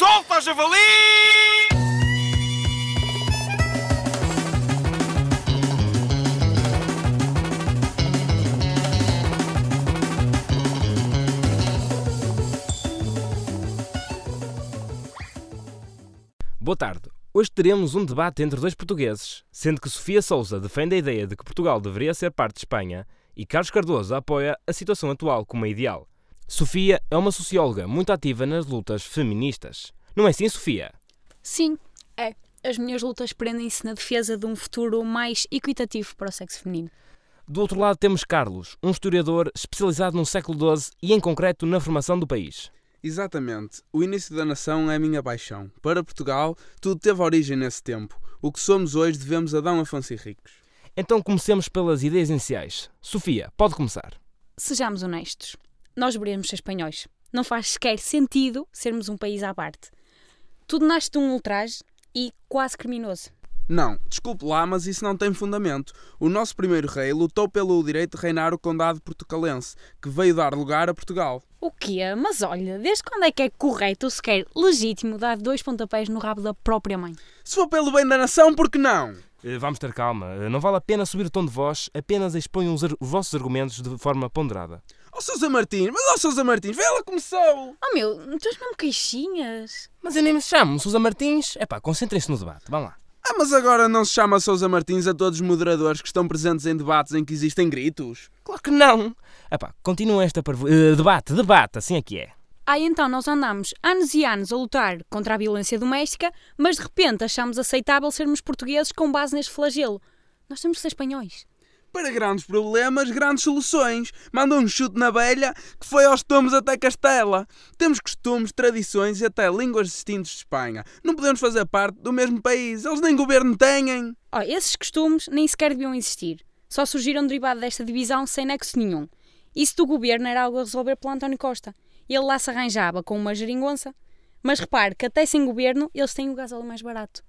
Solta, javali! Boa tarde. Hoje teremos um debate entre dois portugueses, sendo que Sofia Souza defende a ideia de que Portugal deveria ser parte de Espanha e Carlos Cardoso apoia a situação atual como a ideal. Sofia é uma socióloga muito ativa nas lutas feministas. Não é assim, Sofia? Sim, é. As minhas lutas prendem-se na defesa de um futuro mais equitativo para o sexo feminino. Do outro lado temos Carlos, um historiador especializado no século XII e em concreto na formação do país. Exatamente. O início da nação é a minha paixão. Para Portugal, tudo teve origem nesse tempo. O que somos hoje devemos a D. Afonso Henriques. Então comecemos pelas ideias iniciais. Sofia, pode começar. Sejamos honestos. Nós deveríamos ser espanhóis. Não faz sequer sentido sermos um país à parte. Tudo nasce de um ultraje e quase criminoso. Não, desculpe lá, mas isso não tem fundamento. O nosso primeiro rei lutou pelo direito de reinar o condado portucalense, que veio dar lugar a Portugal. O quê? Mas olha, desde quando é que é correto ou sequer legítimo dar dois pontapés no rabo da própria mãe? Se for pelo bem da nação, por que não? Eh, Vamos ter calma. Eh, Não vale a pena subir o tom de voz, apenas exponham os, os vossos argumentos de forma ponderada. Ó Sousa Martins, mas ó Sousa Martins, vê ela começou! Oh meu, tu és mesmo queixinhas. Mas eu nem me chamo Sousa Martins. Epá, concentrem-se no debate. Vão lá. Ah, mas agora não se chama Sousa Martins a todos os moderadores que estão presentes em debates em que existem gritos? Claro que não. Epá, continua esta parvo... eh, debate, debate, assim é que é. Ah, então nós andamos anos e anos a lutar contra a violência doméstica, mas de repente achamos aceitável sermos portugueses com base neste flagelo. Nós temos que ser espanhóis. Para grandes problemas, grandes soluções. Manda um chute na velha que foi aos tomos até Castela. Temos costumes, tradições e até línguas distintas de Espanha. Não podemos fazer parte do mesmo país. Eles nem governo têm. Oh, esses costumes nem sequer deviam existir. Só surgiram derivado desta divisão sem nexo nenhum. Isso do governo era algo a resolver pelo António Costa. Ele lá se arranjava com uma geringonça. Mas repare que até sem governo eles têm o gasóleo mais barato.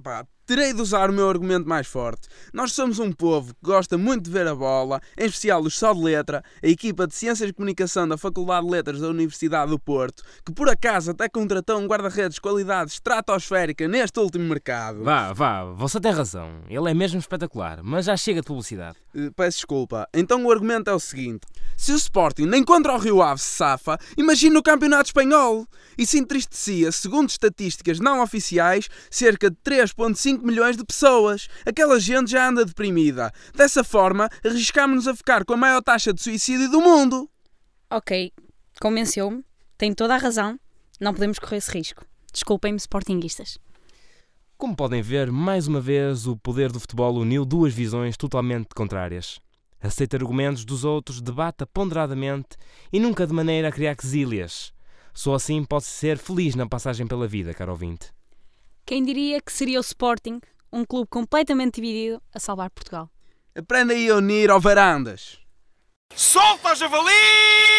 Pá, terei de usar o meu argumento mais forte. Nós somos um povo que gosta muito de ver a bola, em especial os só de letra, a equipa de Ciências de Comunicação da Faculdade de Letras da Universidade do Porto, que por acaso até contratou um guarda-redes de qualidade estratosférica neste último mercado. Vá, vá, você tem razão. Ele é mesmo espetacular, mas já chega de publicidade. Eh, Peço desculpa. Então o argumento é o seguinte: se o Sporting nem contra o Rio Ave se safa, imagina o Campeonato Espanhol. Isso entristecia, segundo estatísticas não oficiais, cerca de 3,5 milhões de pessoas. Aquela gente já anda deprimida. Dessa forma, arriscámos-nos a ficar com a maior taxa de suicídio do mundo. Ok, convenceu-me. Tem toda a razão. Não podemos correr esse risco. Desculpem-me, sportinguistas. Como podem ver, mais uma vez o poder do futebol uniu duas visões totalmente contrárias. Aceita argumentos dos outros, debata ponderadamente e nunca de maneira a criar quesílias. Só assim pode ser feliz na passagem pela vida, caro ouvinte. Quem diria que seria o Sporting, um clube completamente dividido, a salvar Portugal? Aprenda aí a unir ao varandas. Solta, javali!